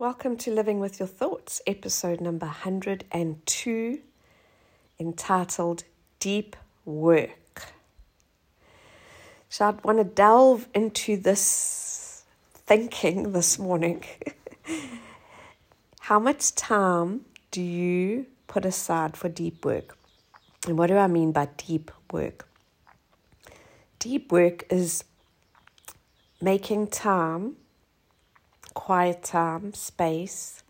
Welcome to Living with Your Thoughts, episode number 102, entitled Deep Work. So, I'd want to delve into this thinking this morning. How much time do you put aside for deep work? And what do I mean by deep work? Deep work is making time quiet time, space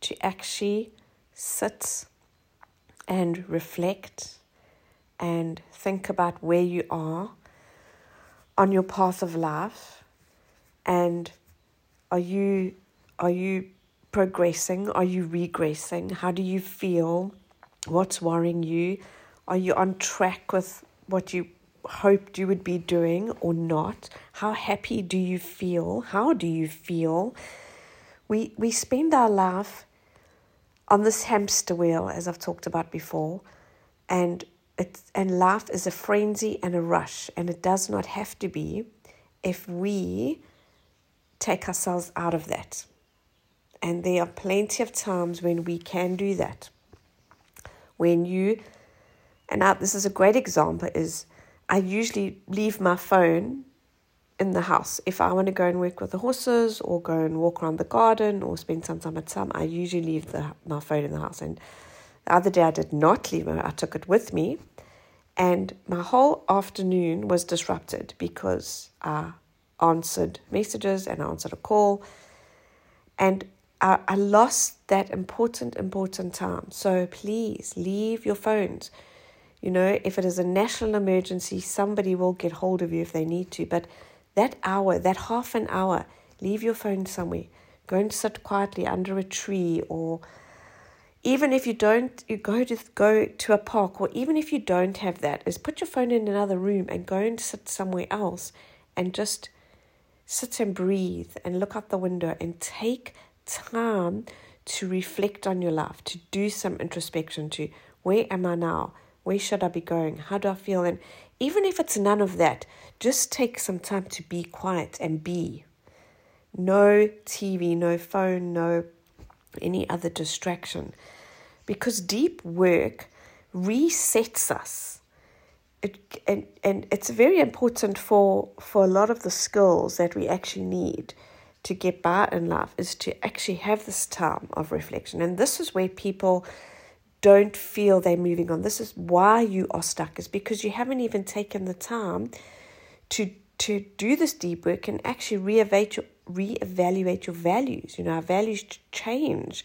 to actually sit and reflect and think about where you are on your path of life. And are you are you progressing? Are you regressing? How do you feel? What's worrying you? Are you on track with what you hoped you would be doing or not? How happy do you feel? How do you feel? We, we spend our life on this hamster wheel, as I've talked about before, and it's, and life is a frenzy and a rush, and it does not have to be if we take ourselves out of that. And there are plenty of times when we can do that. When you, and now this is a great example, is I usually leave my phone in the house. If I want to go and work with the horses or go and walk around the garden or spend some time at some, I usually leave the, my phone in the house. And the other day I did not leave it, I took it with me. And my whole afternoon was disrupted because I answered messages and I answered a call. And I, I lost that important, important time. So please leave your phones you know, if it is a national emergency, somebody will get hold of you if they need to. But that hour, that half an hour, leave your phone somewhere. Go and sit quietly under a tree or even if you don't you go to go to a park or even if you don't have that is put your phone in another room and go and sit somewhere else and just sit and breathe and look out the window and take time to reflect on your life to do some introspection to where am i now where should I be going? How do I feel? And even if it's none of that, just take some time to be quiet and be. No TV, no phone, no any other distraction. Because deep work resets us. It, and, and it's very important for, for a lot of the skills that we actually need to get by in life is to actually have this time of reflection. And this is where people don't feel they're moving on. This is why you are stuck, is because you haven't even taken the time to to do this deep work and actually reevaluate your, reevaluate your values. You know, our values change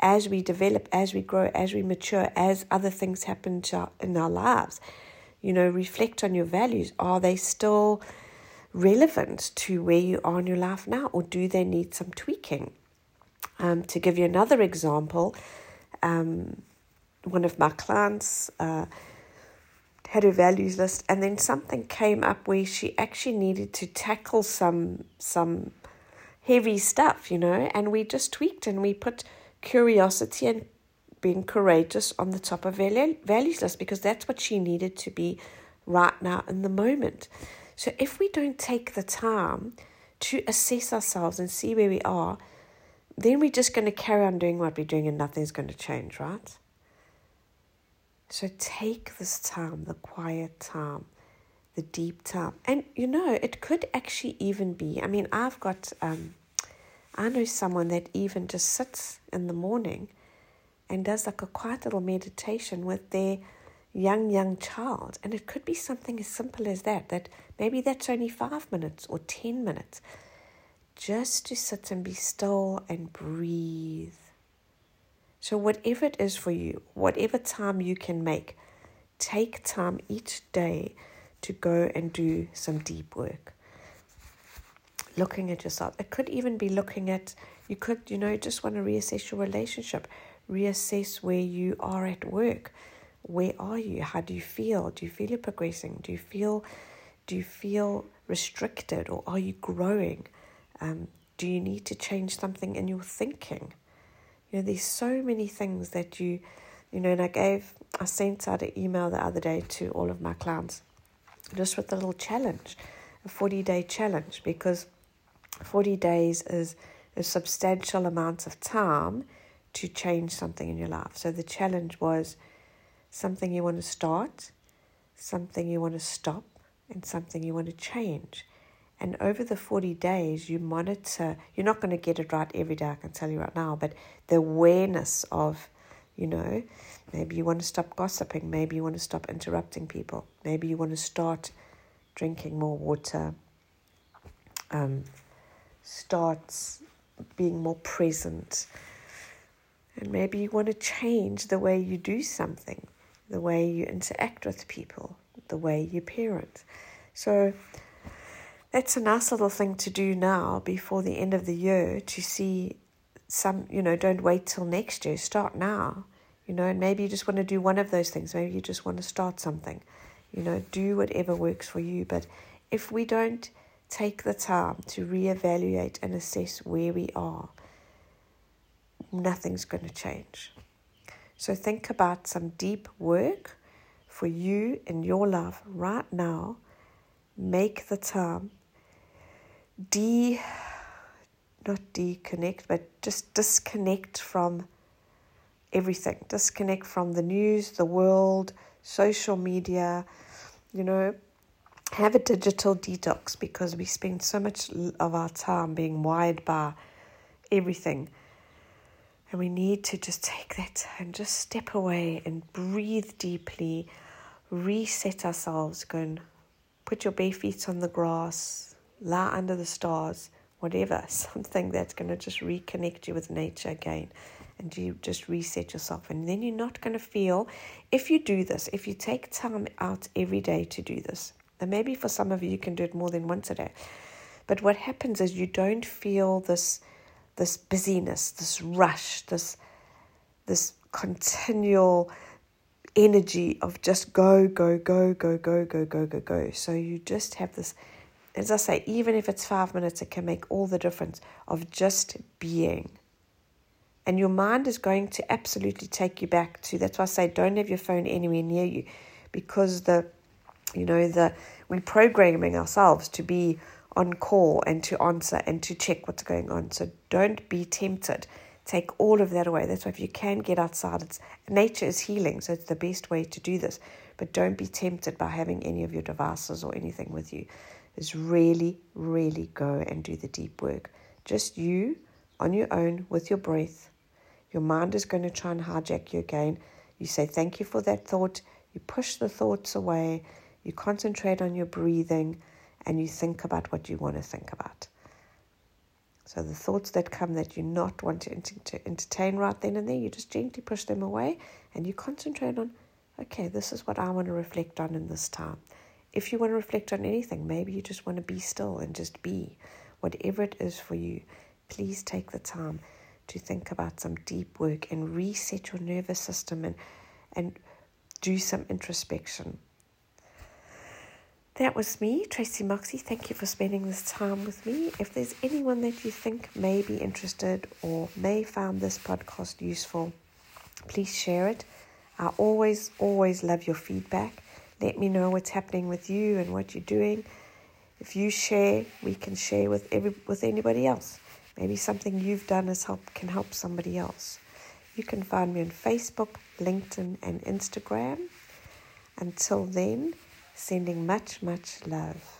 as we develop, as we grow, as we mature, as other things happen to our, in our lives. You know, reflect on your values. Are they still relevant to where you are in your life now, or do they need some tweaking? Um, to give you another example, um, one of my clients uh, had her values list, and then something came up where she actually needed to tackle some some heavy stuff, you know, and we just tweaked and we put curiosity and being courageous on the top of her values list because that's what she needed to be right now in the moment. So if we don't take the time to assess ourselves and see where we are, then we're just going to carry on doing what we're doing and nothing's going to change, right? So take this time, the quiet time, the deep time. And you know, it could actually even be, I mean, I've got, um, I know someone that even just sits in the morning and does like a quiet little meditation with their young, young child. And it could be something as simple as that, that maybe that's only five minutes or 10 minutes. Just to sit and be still and breathe so, whatever it is for you, whatever time you can make, take time each day to go and do some deep work. Looking at yourself. It could even be looking at, you could, you know, just want to reassess your relationship, reassess where you are at work. Where are you? How do you feel? Do you feel you're progressing? Do you feel, do you feel restricted or are you growing? Um, do you need to change something in your thinking? You know, there's so many things that you, you know, and I gave, I sent out an email the other day to all of my clients just with a little challenge, a 40 day challenge, because 40 days is a substantial amount of time to change something in your life. So the challenge was something you want to start, something you want to stop, and something you want to change. And over the 40 days, you monitor, you're not going to get it right every day, I can tell you right now, but the awareness of, you know, maybe you want to stop gossiping, maybe you want to stop interrupting people, maybe you want to start drinking more water, um, start being more present, and maybe you want to change the way you do something, the way you interact with people, the way you parent. So that's a nice little thing to do now before the end of the year to see some, you know, don't wait till next year, start now, you know, and maybe you just want to do one of those things. Maybe you just want to start something, you know, do whatever works for you. But if we don't take the time to reevaluate and assess where we are, nothing's going to change. So think about some deep work for you in your life right now. Make the time. De not deconnect, but just disconnect from everything. Disconnect from the news, the world, social media, you know, have a digital detox because we spend so much of our time being wired by everything and we need to just take that and just step away and breathe deeply, reset ourselves, go put your bare feet on the grass, lie under the stars, whatever, something that's going to just reconnect you with nature again. And you just reset yourself. And then you're not going to feel, if you do this, if you take time out every day to do this, and maybe for some of you, you can do it more than once a day. But what happens is you don't feel this this busyness, this rush, this this continual energy of just go, go, go, go, go, go, go, go, go. So you just have this, as I say, even if it's five minutes, it can make all the difference of just being. And your mind is going to absolutely take you back to that's why I say don't have your phone anywhere near you because the you know the we're programming ourselves to be on call and to answer and to check what's going on. So don't be tempted. Take all of that away. That's why if you can get outside, it's nature is healing, so it's the best way to do this. But don't be tempted by having any of your devices or anything with you. Is really, really go and do the deep work. Just you on your own with your breath. Your mind is going to try and hijack you again. You say thank you for that thought. You push the thoughts away. You concentrate on your breathing and you think about what you want to think about. So the thoughts that come that you not want to, to entertain right then and there, you just gently push them away and you concentrate on, okay, this is what I want to reflect on in this time. If you want to reflect on anything, maybe you just want to be still and just be. Whatever it is for you, please take the time to think about some deep work and reset your nervous system and, and do some introspection. That was me, Tracy Moxie. Thank you for spending this time with me. If there's anyone that you think may be interested or may find this podcast useful, please share it. I always, always love your feedback. Let me know what's happening with you and what you're doing. If you share, we can share with every with anybody else. Maybe something you've done has help can help somebody else. You can find me on Facebook, LinkedIn, and Instagram. Until then sending much, much love.